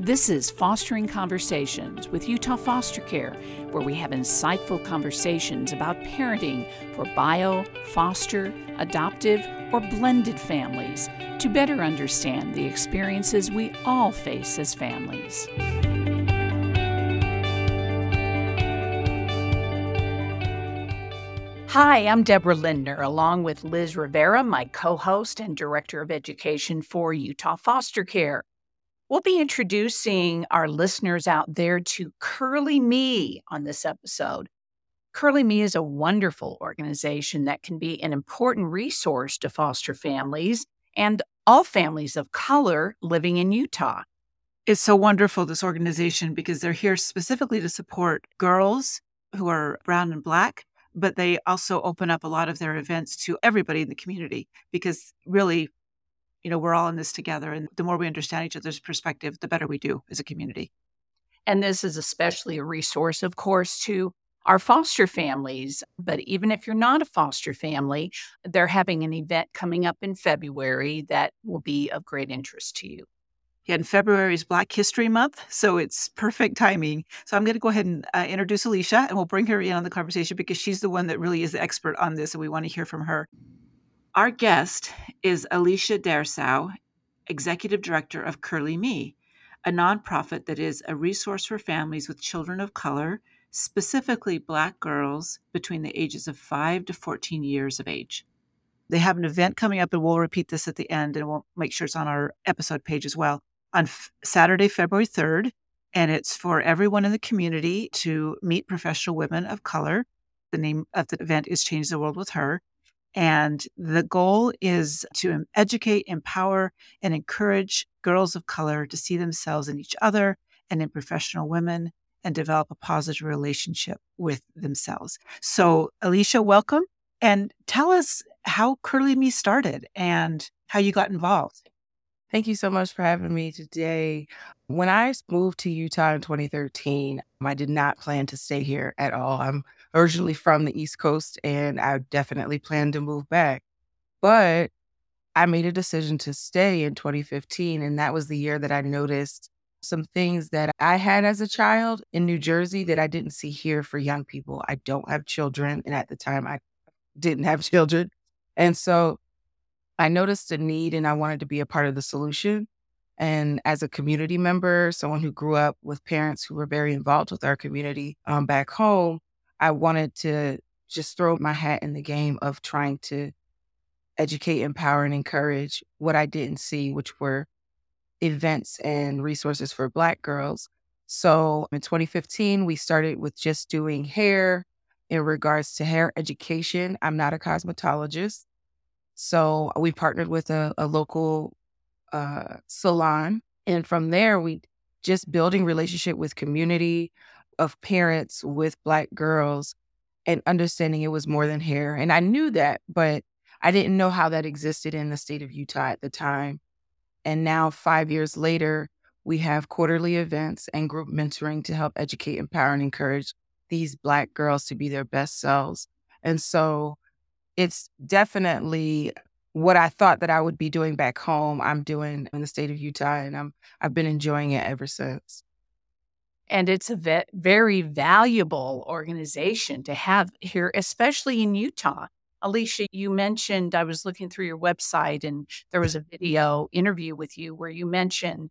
This is Fostering Conversations with Utah Foster Care, where we have insightful conversations about parenting for bio, foster, adoptive, or blended families to better understand the experiences we all face as families. Hi, I'm Deborah Lindner, along with Liz Rivera, my co host and Director of Education for Utah Foster Care. We'll be introducing our listeners out there to Curly Me on this episode. Curly Me is a wonderful organization that can be an important resource to foster families and all families of color living in Utah. It's so wonderful, this organization, because they're here specifically to support girls who are brown and black, but they also open up a lot of their events to everybody in the community because really you know, we're all in this together. And the more we understand each other's perspective, the better we do as a community. And this is especially a resource, of course, to our foster families. But even if you're not a foster family, they're having an event coming up in February that will be of great interest to you. Yeah, and February is Black History Month, so it's perfect timing. So I'm going to go ahead and uh, introduce Alicia, and we'll bring her in on the conversation because she's the one that really is the expert on this, and we want to hear from her. Our guest is Alicia Darsow, Executive Director of Curly Me, a nonprofit that is a resource for families with children of color, specifically Black girls between the ages of 5 to 14 years of age. They have an event coming up, and we'll repeat this at the end, and we'll make sure it's on our episode page as well, on f- Saturday, February 3rd. And it's for everyone in the community to meet professional women of color. The name of the event is Change the World with Her. And the goal is to educate, empower, and encourage girls of color to see themselves in each other and in professional women and develop a positive relationship with themselves. So, Alicia, welcome and tell us how Curly Me started and how you got involved. Thank you so much for having me today. When I moved to Utah in 2013, I did not plan to stay here at all. I'm originally from the East Coast and I definitely planned to move back. But I made a decision to stay in 2015. And that was the year that I noticed some things that I had as a child in New Jersey that I didn't see here for young people. I don't have children. And at the time, I didn't have children. And so I noticed a need and I wanted to be a part of the solution. And as a community member, someone who grew up with parents who were very involved with our community um, back home, I wanted to just throw my hat in the game of trying to educate, empower, and encourage what I didn't see, which were events and resources for Black girls. So in 2015, we started with just doing hair in regards to hair education. I'm not a cosmetologist. So we partnered with a, a local uh, salon. And from there, we just building relationship with community, of parents with Black girls and understanding it was more than hair. And I knew that, but I didn't know how that existed in the state of Utah at the time. And now, five years later, we have quarterly events and group mentoring to help educate, empower, and encourage these Black girls to be their best selves. And so it's definitely what I thought that I would be doing back home, I'm doing in the state of Utah, and I'm I've been enjoying it ever since. And it's a ve- very valuable organization to have here, especially in Utah. Alicia, you mentioned, I was looking through your website and there was a video interview with you where you mentioned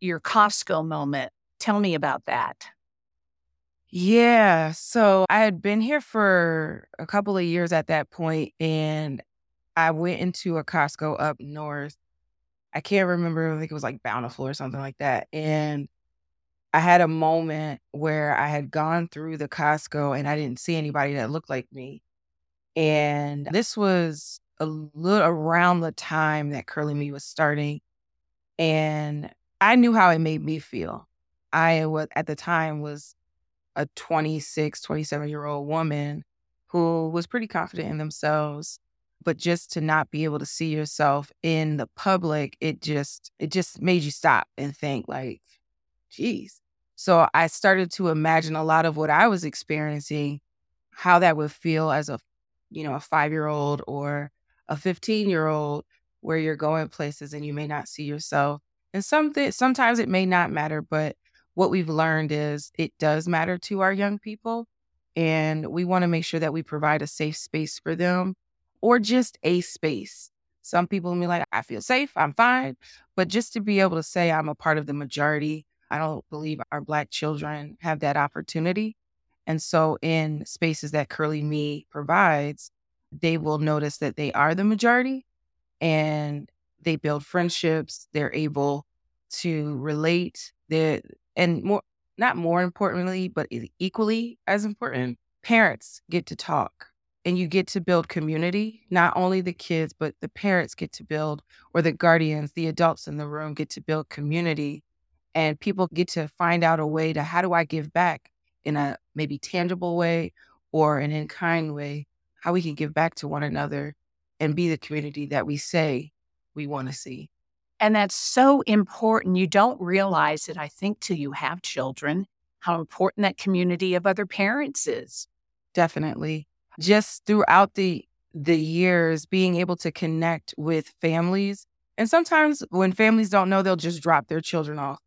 your Costco moment. Tell me about that. Yeah. So I had been here for a couple of years at that point, and I went into a Costco up north. I can't remember, I think it was like Bountiful or something like that. And I had a moment where I had gone through the Costco and I didn't see anybody that looked like me. And this was a little around the time that Curly Me was starting. And I knew how it made me feel. I was at the time was a 26, 27 year old woman who was pretty confident in themselves. But just to not be able to see yourself in the public, it just it just made you stop and think like, geez, so I started to imagine a lot of what I was experiencing, how that would feel as a, you know, a five year old or a 15 year old where you're going places and you may not see yourself. And some th- sometimes it may not matter, but what we've learned is it does matter to our young people. And we want to make sure that we provide a safe space for them or just a space. Some people will be like, I feel safe, I'm fine. But just to be able to say I'm a part of the majority, I don't believe our Black children have that opportunity. And so, in spaces that Curly Me provides, they will notice that they are the majority and they build friendships. They're able to relate. They're, and more, not more importantly, but equally as important, parents get to talk and you get to build community. Not only the kids, but the parents get to build, or the guardians, the adults in the room get to build community. And people get to find out a way to how do I give back in a maybe tangible way or an in kind way, how we can give back to one another and be the community that we say we want to see. And that's so important. You don't realize it, I think, till you have children, how important that community of other parents is. Definitely. Just throughout the the years, being able to connect with families. And sometimes when families don't know, they'll just drop their children off.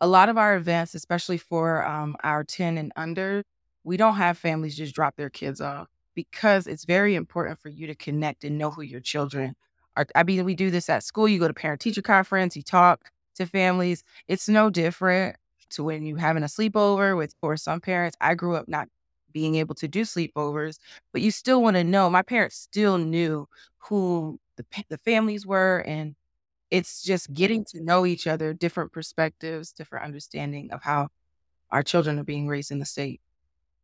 A lot of our events, especially for um, our 10 and under, we don't have families just drop their kids off because it's very important for you to connect and know who your children are. I mean, we do this at school. You go to parent teacher conference, you talk to families. It's no different to when you having a sleepover with, for some parents. I grew up not being able to do sleepovers, but you still want to know. My parents still knew who the, the families were. And it's just getting to know each other, different perspectives, different understanding of how our children are being raised in the state.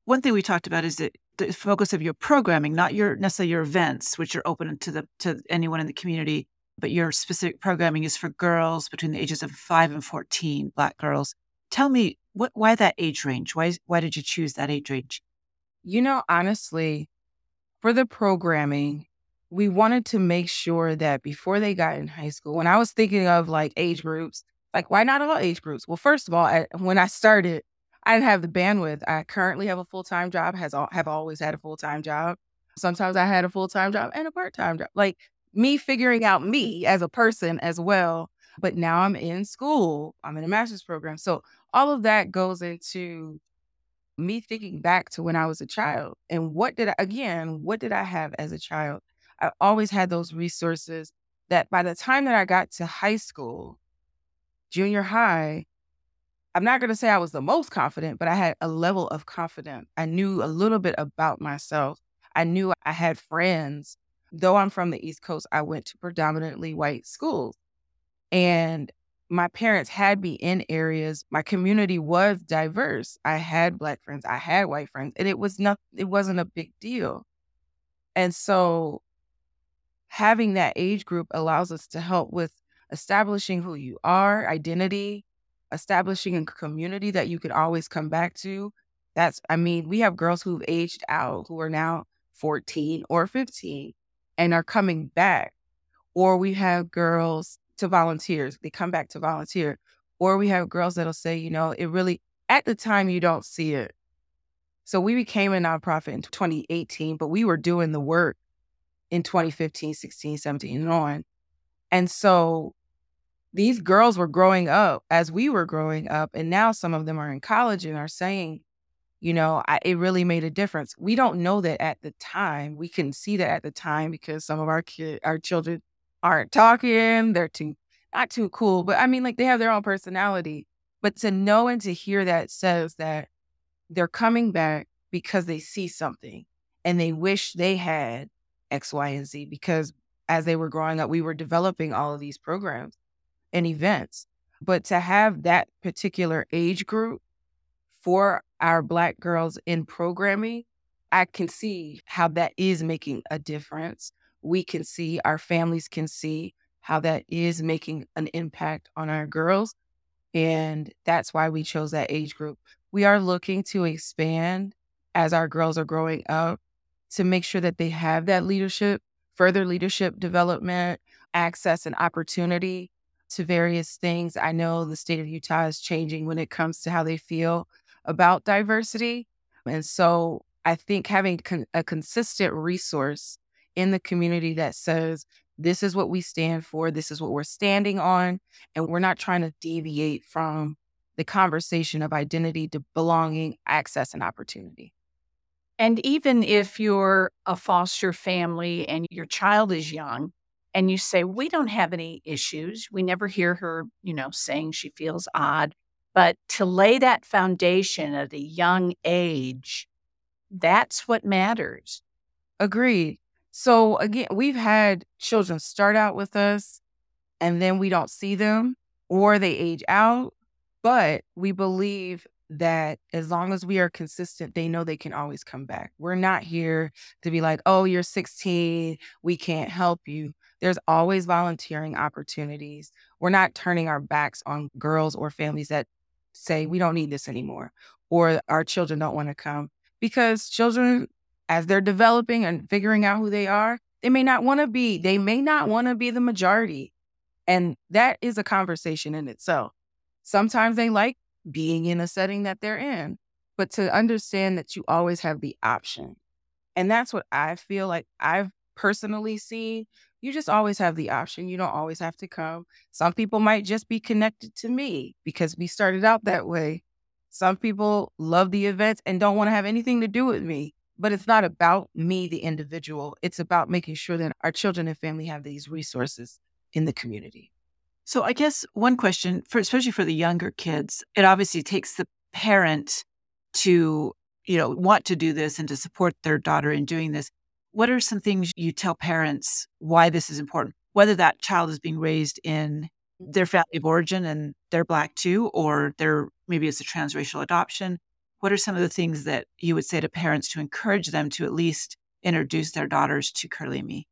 One thing we talked about is that the focus of your programming, not your necessarily your events, which are open to the to anyone in the community, but your specific programming is for girls between the ages of five and fourteen, black girls. Tell me what why that age range? Why why did you choose that age range? You know, honestly, for the programming, we wanted to make sure that before they got in high school, when I was thinking of like age groups, like why not all age groups? Well, first of all, I, when I started, I didn't have the bandwidth. I currently have a full time job. Has all, have always had a full time job. Sometimes I had a full time job and a part time job. Like me figuring out me as a person as well. But now I'm in school. I'm in a master's program. So all of that goes into me thinking back to when I was a child and what did I again, what did I have as a child? I always had those resources that by the time that I got to high school, junior high, I'm not going to say I was the most confident, but I had a level of confidence. I knew a little bit about myself. I knew I had friends. Though I'm from the East Coast, I went to predominantly white schools. And my parents had me in areas, my community was diverse. I had black friends, I had white friends, and it was not it wasn't a big deal. And so having that age group allows us to help with establishing who you are, identity, establishing a community that you can always come back to. That's, I mean, we have girls who've aged out who are now 14 or 15 and are coming back. Or we have girls to volunteers, they come back to volunteer. Or we have girls that'll say, you know, it really, at the time, you don't see it. So we became a nonprofit in 2018, but we were doing the work in 2015, 16, 17, and on. And so these girls were growing up as we were growing up and now some of them are in college and are saying you know I, it really made a difference we don't know that at the time we can see that at the time because some of our kid our children aren't talking they're too not too cool but i mean like they have their own personality but to know and to hear that says that they're coming back because they see something and they wish they had x y and z because as they were growing up we were developing all of these programs and events. But to have that particular age group for our Black girls in programming, I can see how that is making a difference. We can see, our families can see how that is making an impact on our girls. And that's why we chose that age group. We are looking to expand as our girls are growing up to make sure that they have that leadership, further leadership development, access, and opportunity to various things. I know the state of Utah is changing when it comes to how they feel about diversity. And so I think having con- a consistent resource in the community that says This is what we stand for. This is what we're standing on. And we're not trying to deviate from the conversation of identity, to belonging, access, and opportunity. And even if you're a foster family and your child is young and you say, we don't have any issues, we never hear her, you know, saying she feels odd. But to lay that foundation at a young age, that's what matters. Agreed. So again, we've had children start out with us and then we don't see them or they age out, but we believe that as long as we are consistent, they know they can always come back. We're not here to be like, oh, you're 16, we can't help you. There's always volunteering opportunities. We're not turning our backs on girls or families that say, we don't need this anymore, or our children don't want to come because children as they're developing and figuring out who they are, they may not want to be, they may not want to be the majority. And that is a conversation in itself. Sometimes they like being in a setting that they're in, but to understand that you always have the option. And that's what I feel like I've personally seen. You just always have the option. You don't always have to come. Some people might just be connected to me because we started out that way. Some people love the events and don't want to have anything to do with me. But it's not about me, the individual. It's about making sure that our children and family have these resources in the community. So I guess one question for especially for the younger kids, it obviously takes the parent to, you know, want to do this and to support their daughter in doing this. What are some things you tell parents why this is important? Whether that child is being raised in their family of origin and they're black too, or they're maybe it's a transracial adoption, what are some of the things that you would say to parents to encourage them to at least introduce their daughters to Curly Me?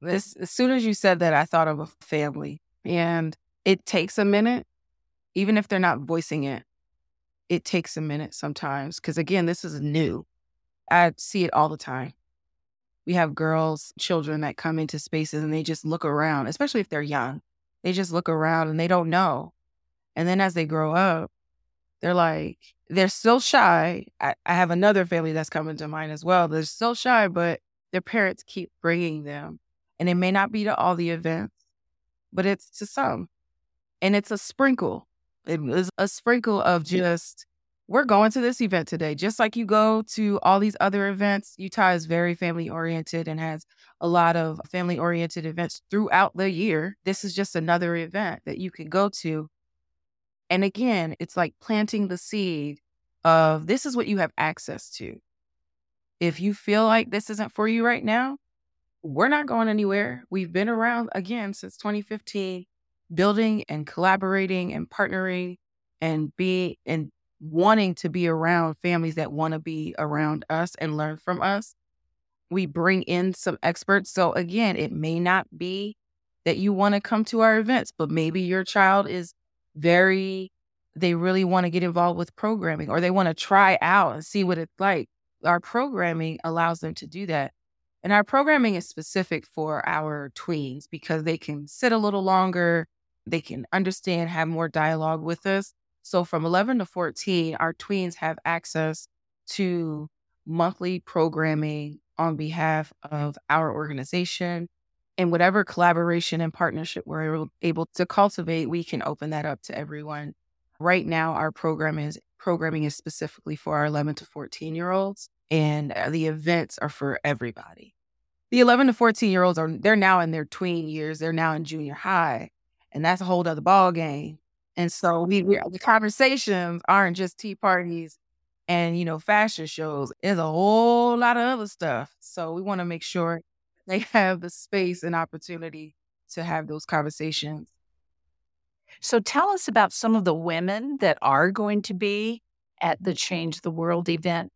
This, as soon as you said that, I thought of a family, and it takes a minute, even if they're not voicing it. It takes a minute sometimes because, again, this is new. I see it all the time. We have girls, children that come into spaces and they just look around, especially if they're young. They just look around and they don't know. And then as they grow up, they're like, they're still shy. I, I have another family that's coming to mind as well. They're still shy, but their parents keep bringing them. And it may not be to all the events, but it's to some. And it's a sprinkle. It is a sprinkle of just, we're going to this event today. Just like you go to all these other events, Utah is very family oriented and has a lot of family oriented events throughout the year. This is just another event that you can go to and again, it's like planting the seed of this is what you have access to. If you feel like this isn't for you right now, we're not going anywhere. We've been around again since 2015, building and collaborating and partnering and be and wanting to be around families that want to be around us and learn from us. We bring in some experts. So again, it may not be that you want to come to our events, but maybe your child is very they really want to get involved with programming or they want to try out and see what it's like. Our programming allows them to do that. And our programming is specific for our tweens because they can sit a little longer, they can understand, have more dialogue with us. So from 11 to 14, our tweens have access to monthly programming on behalf of our organization and whatever collaboration and partnership we're able to cultivate, we can open that up to everyone. Right now, our program is programming is specifically for our 11 to 14 year olds, and uh, the events are for everybody. The 11 to 14 year olds are they're now in their tween years. They're now in junior high, and that's a whole other ball game. And so we, we the conversations aren't just tea parties and you know fashion shows. There's a whole lot of other stuff. So we want to make sure they have the space and opportunity to have those conversations. So tell us about some of the women that are going to be at the Change the World event.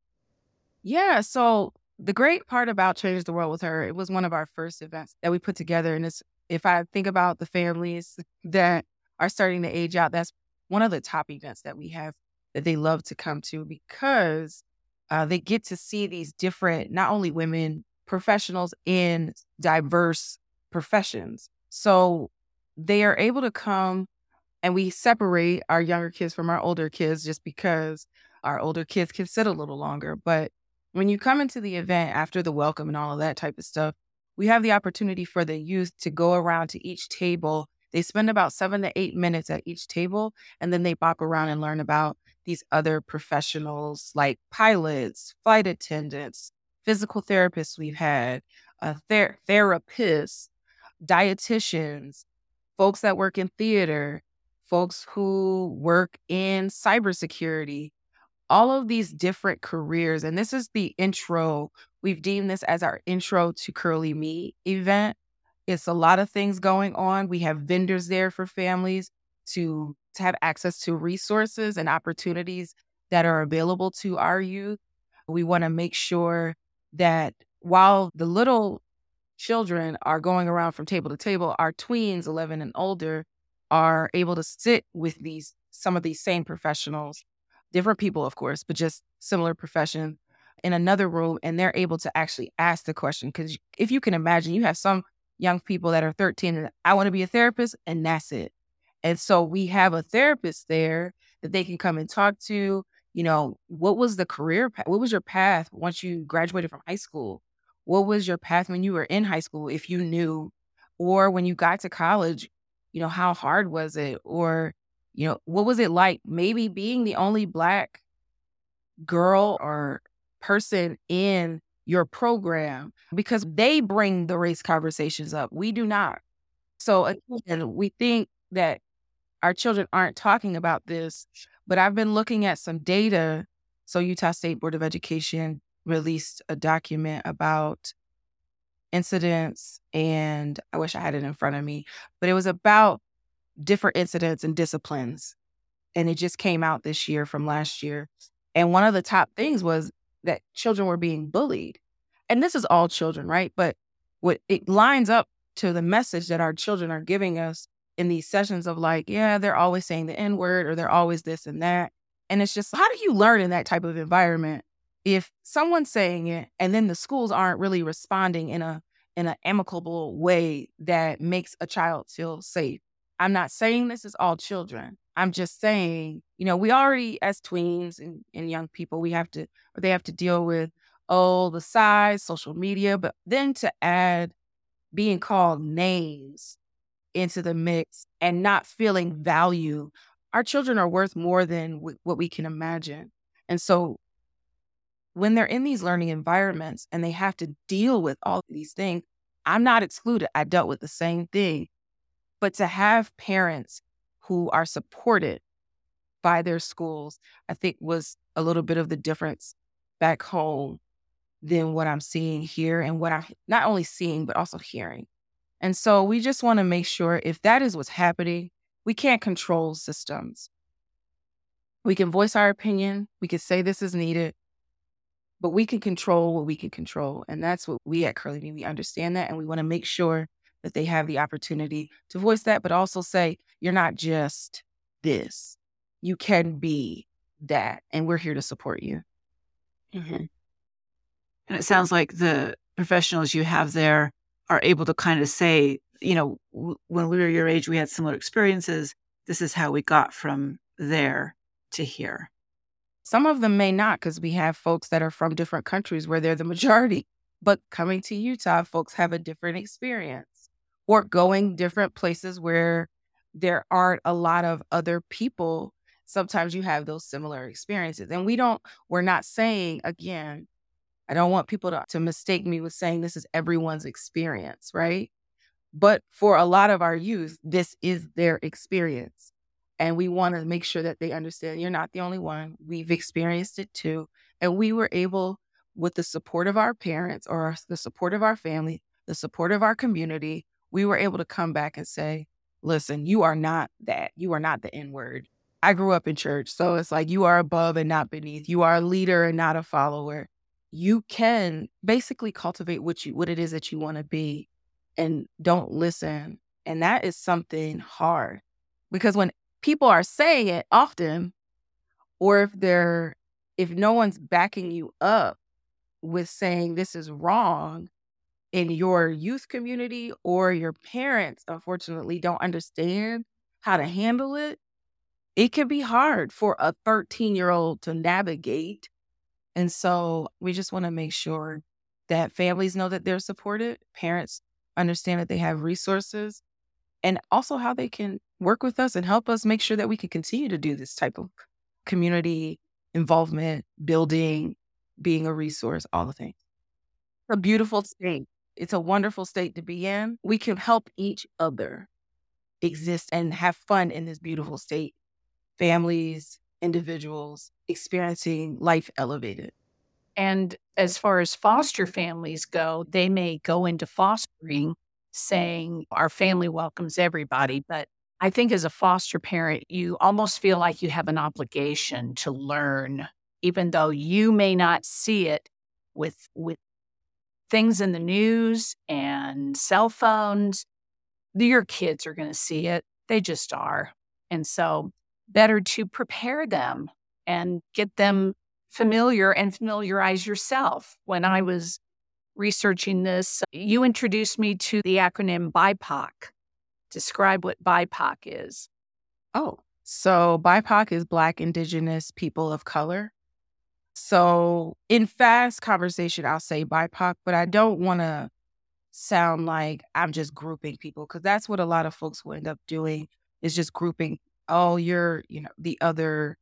Yeah, so the great part about Change the World with her, it was one of our first events that we put together. And it's if I think about the families that are starting to age out, that's one of the top events that we have that they love to come to because uh, they get to see these different, not only women professionals in diverse professions. So they are able to come and we separate our younger kids from our older kids just because our older kids can sit a little longer. But when you come into the event after the welcome and all of that type of stuff, we have the opportunity for the youth to go around to each table. They spend about seven to eight minutes at each table, and then they bop around and learn about these other professionals like pilots, flight attendants, physical therapists we've had, uh, ther- therapists, dietitians, folks that work in theater, folks who work in cybersecurity, all of these different careers. And this is the intro. We've deemed this as our intro to Curly Me event. It's a lot of things going on. We have vendors there for families to, to have access to resources and opportunities that are available to our youth. We want to make sure that while the little children are going around from table to table, our tweens, 11 and older, are able to sit with these some of these same professionals, different people, of course, but just similar profession in another room, and they're able to actually ask the question. Because if you can imagine, you have some young people that are 13 and I want to be a therapist, and that's it. And so we have a therapist there that they can come and talk to. You know, what was the career path? What was your path once you graduated from high school? What was your path when you were in high school, if you knew? Or when you got to college, you know, how hard was it? Or, you know, what was it like maybe being the only Black girl or person in your program? Because they bring the race conversations up. We do not. So, again, we think that our children aren't talking about this, but I've been looking at some data. So, Utah State Board of Education released a document about incidents and I wish I had it in front of me, but it was about different incidents and disciplines. And it just came out this year from last year. And one of the top things was that children were being bullied. And this is all children, right? But what it lines up to the message that our children are giving us in these sessions of like, yeah, they're always saying the N word or they're always this and that. And it's just, how do you learn in that type of environment? if someone's saying it and then the schools aren't really responding in a in an amicable way that makes a child feel safe i'm not saying this is all children i'm just saying you know we already as tweens and, and young people we have to or they have to deal with oh the size social media but then to add being called names into the mix and not feeling value our children are worth more than w- what we can imagine and so when they're in these learning environments and they have to deal with all these things, I'm not excluded. I dealt with the same thing. But to have parents who are supported by their schools, I think was a little bit of the difference back home than what I'm seeing here and what I'm not only seeing, but also hearing. And so we just want to make sure if that is what's happening, we can't control systems. We can voice our opinion, we can say this is needed, but we can control what we can control. And that's what we at Curly we understand that. And we want to make sure that they have the opportunity to voice that, but also say, you're not just this. You can be that. And we're here to support you. Mm-hmm. And it sounds like the professionals you have there are able to kind of say, you know, w- when we were your age, we had similar experiences. This is how we got from there to here. Some of them may not because we have folks that are from different countries where they're the majority. But coming to Utah, folks have a different experience or going different places where there aren't a lot of other people. Sometimes you have those similar experiences. And we don't, we're not saying, again, I don't want people to, to mistake me with saying this is everyone's experience, right? But for a lot of our youth, this is their experience. And we want to make sure that they understand you're not the only one. We've experienced it too. And we were able, with the support of our parents or the support of our family, the support of our community, we were able to come back and say, listen, you are not that. You are not the N word. I grew up in church. So it's like you are above and not beneath. You are a leader and not a follower. You can basically cultivate what you what it is that you want to be and don't listen. And that is something hard. Because when people are saying it often, or if they're, if no one's backing you up with saying this is wrong in your youth community or your parents, unfortunately, don't understand how to handle it, it can be hard for a 13 year old to navigate. And so we just want to make sure that families know that they're supported, parents understand that they have resources, and also how they can work with us and help us make sure that we can continue to do this type of community involvement, building, being a resource, all the things. a beautiful state. It's a wonderful state to be in. We can help each other exist and have fun in this beautiful state. Families, individuals experiencing life elevated. And as far as foster families go, they may go into fostering saying our family welcomes everybody. But I think as a foster parent, you almost feel like you have an obligation to learn, even though you may not see it with, with things in the news and cell phones. Your kids are going to see it. They just are. And so, better to prepare them and get them familiar and familiarize yourself. When I was researching this, you introduced me to the acronym BIPOC. Describe what BIPOC is. Oh, so BIPOC is Black, Indigenous, People of Color. So in fast conversation, I'll say BIPOC, but I don't want to sound like I'm just grouping people because that's what a lot of folks will end up doing is just grouping. Oh, you're, you know, the other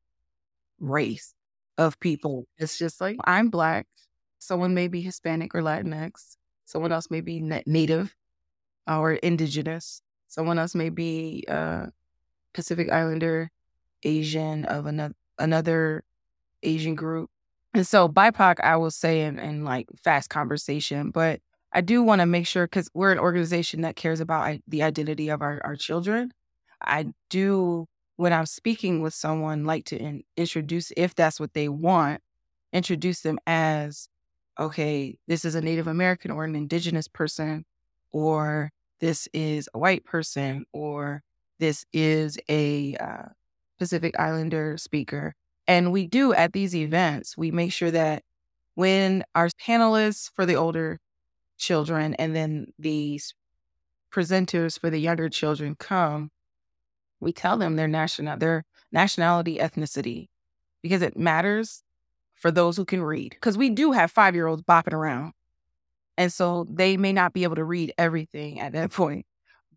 race of people. It's just like I'm Black, someone may be Hispanic or Latinx, someone else may be Native or Indigenous, someone else may be uh, Pacific Islander, Asian of another another Asian group. And so BIPOC, I will say in, in like fast conversation, but I do want to make sure because we're an organization that cares about the identity of our, our children. I do, when I'm speaking with someone, like to in, introduce, if that's what they want, introduce them as okay, this is a Native American or an Indigenous person, or this is a white person, or this is a uh, Pacific Islander speaker. And we do at these events, we make sure that when our panelists for the older children and then these presenters for the younger children come, we tell them their national their nationality, ethnicity, because it matters for those who can read. Because we do have five year olds bopping around. And so they may not be able to read everything at that point.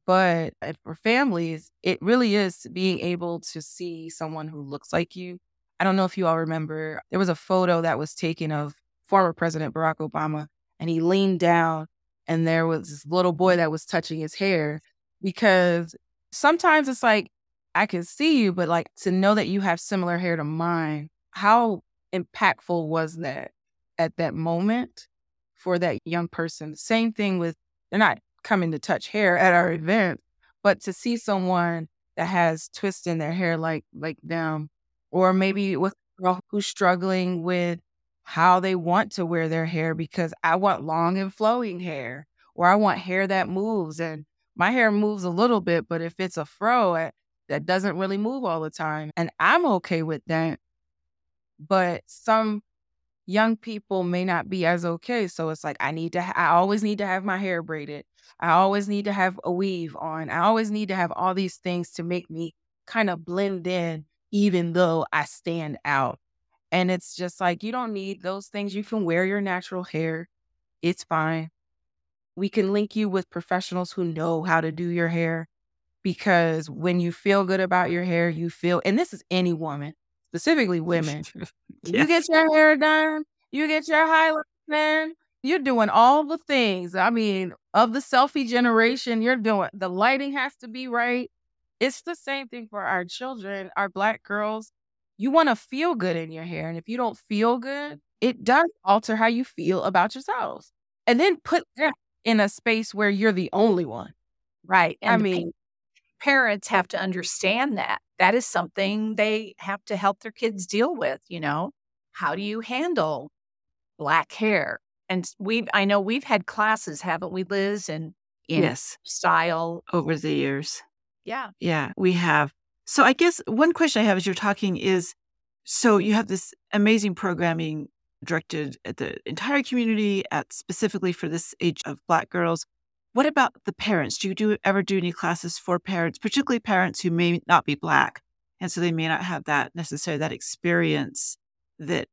But eh, for families, it really is being able to see someone who looks like you. I don't know if you all remember, there was a photo that was taken of former President Barack Obama, and he leaned down, and there was this little boy that was touching his hair. Because sometimes it's like, I can see you, but like to know that you have similar hair to mine, how impactful was that at that moment for that young person? Same thing with, they're not coming to touch hair at our event, but to see someone that has twists in their hair like like them, or maybe with a girl who's struggling with how they want to wear their hair because I want long and flowing hair, or I want hair that moves and my hair moves a little bit, but if it's a fro eh, that doesn't really move all the time, and I'm okay with that, but some young people may not be as okay. So it's like, I need to, ha- I always need to have my hair braided. I always need to have a weave on. I always need to have all these things to make me kind of blend in, even though I stand out. And it's just like, you don't need those things. You can wear your natural hair, it's fine. We can link you with professionals who know how to do your hair because when you feel good about your hair, you feel, and this is any woman, specifically women. yes. You get your hair done, you get your highlights done, you're doing all the things. I mean, of the selfie generation, you're doing the lighting has to be right. It's the same thing for our children, our black girls. You want to feel good in your hair. And if you don't feel good, it does alter how you feel about yourselves. And then put that in a space where you're the only one. Right. And I mean, parents have to understand that that is something they have to help their kids deal with you know how do you handle black hair and we i know we've had classes haven't we liz and in yes style over the years yeah yeah we have so i guess one question i have as you're talking is so you have this amazing programming directed at the entire community at specifically for this age of black girls what about the parents? Do you do ever do any classes for parents, particularly parents who may not be black, and so they may not have that necessarily that experience that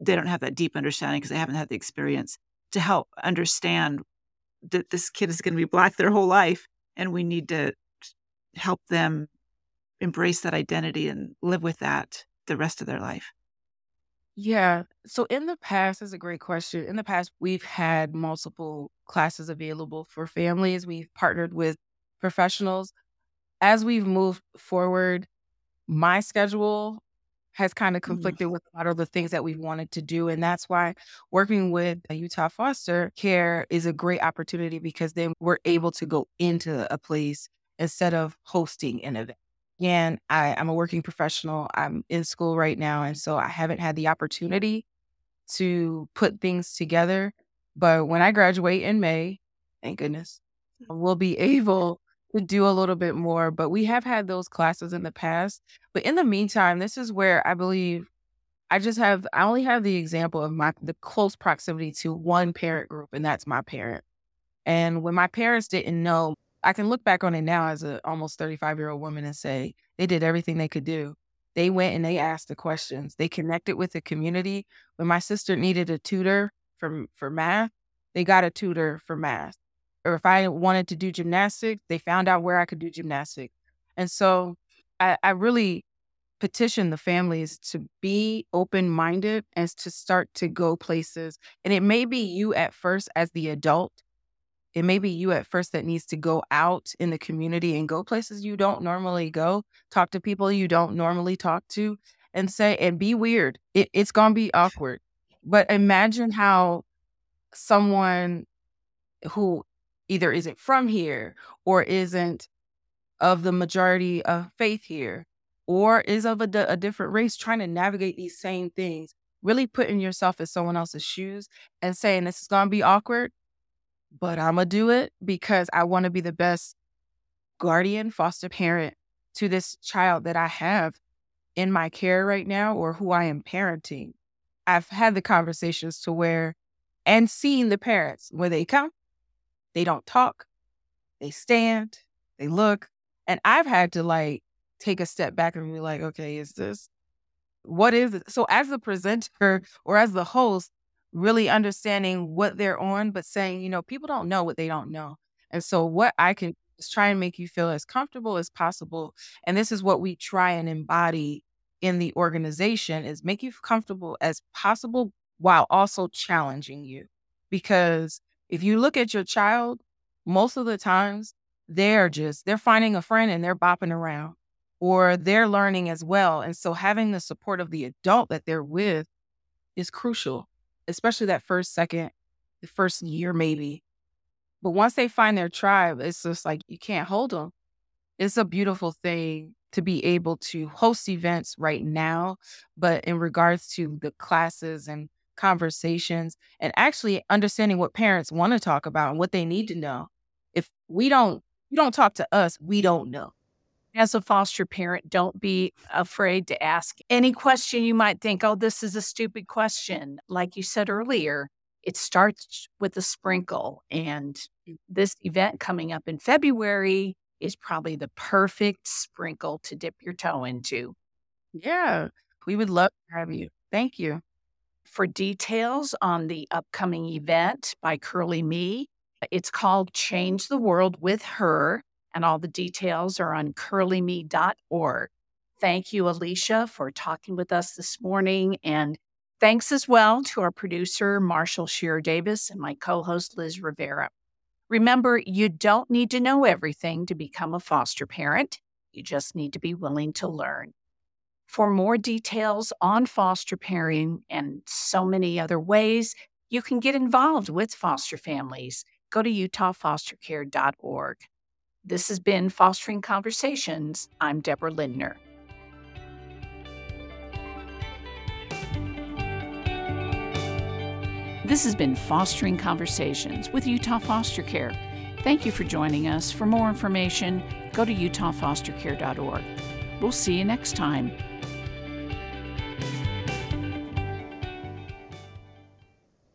they don't have that deep understanding because they haven't had the experience. to help understand that this kid is going to be black their whole life and we need to help them embrace that identity and live with that the rest of their life? Yeah. So in the past, is a great question. In the past, we've had multiple classes available for families. We've partnered with professionals. As we've moved forward, my schedule has kind of mm-hmm. conflicted mm. with a lot of the things that we've wanted to do. And that's why working with Utah Foster Care is a great opportunity because then we're able to go into a place instead of hosting an event. And I, I'm a working professional. I'm in school right now. And so I haven't had the opportunity to put things together. But when I graduate in May, thank goodness, we'll be able to do a little bit more. But we have had those classes in the past. But in the meantime, this is where I believe I just have I only have the example of my the close proximity to one parent group, and that's my parent. And when my parents didn't know, I can look back on it now as a almost 35 year old woman and say they did everything they could do. They went and they asked the questions. They connected with the community. When my sister needed a tutor for for math, they got a tutor for math or if I wanted to do gymnastics, they found out where I could do gymnastics. And so I, I really petition the families to be open minded and to start to go places. And it may be you at first as the adult. It may be you at first that needs to go out in the community and go places you don't normally go, talk to people you don't normally talk to, and say, and be weird. It, it's going to be awkward. But imagine how someone who either isn't from here or isn't of the majority of faith here or is of a, a different race trying to navigate these same things really putting yourself in someone else's shoes and saying this is going to be awkward but i'm going to do it because i want to be the best guardian foster parent to this child that i have in my care right now or who i am parenting i've had the conversations to where and seen the parents where they come they don't talk. They stand, they look. And I've had to like take a step back and be like, okay, is this what is it? So as the presenter or as the host, really understanding what they're on, but saying, you know, people don't know what they don't know. And so what I can is try and make you feel as comfortable as possible. And this is what we try and embody in the organization is make you comfortable as possible while also challenging you. Because if you look at your child, most of the times they're just they're finding a friend and they're bopping around or they're learning as well. And so having the support of the adult that they're with is crucial, especially that first second, the first year maybe. But once they find their tribe, it's just like you can't hold them. It's a beautiful thing to be able to host events right now, but in regards to the classes and conversations and actually understanding what parents want to talk about and what they need to know. If we don't, you don't talk to us, we don't know. As a foster parent, don't be afraid to ask any question you might think, oh, this is a stupid question. Like you said earlier, it starts with a sprinkle. And this event coming up in February is probably the perfect sprinkle to dip your toe into. Yeah, we would love to have you. Thank you. For details on the upcoming event by Curly Me, it's called Change the World with Her, and all the details are on curlyme.org. Thank you, Alicia, for talking with us this morning. And thanks as well to our producer, Marshall Shearer Davis, and my co host, Liz Rivera. Remember, you don't need to know everything to become a foster parent. You just need to be willing to learn. For more details on foster parenting and so many other ways you can get involved with foster families, go to utahfostercare.org. This has been Fostering Conversations. I'm Deborah Lindner. This has been Fostering Conversations with Utah Foster Care. Thank you for joining us. For more information, go to utahfostercare.org. We'll see you next time.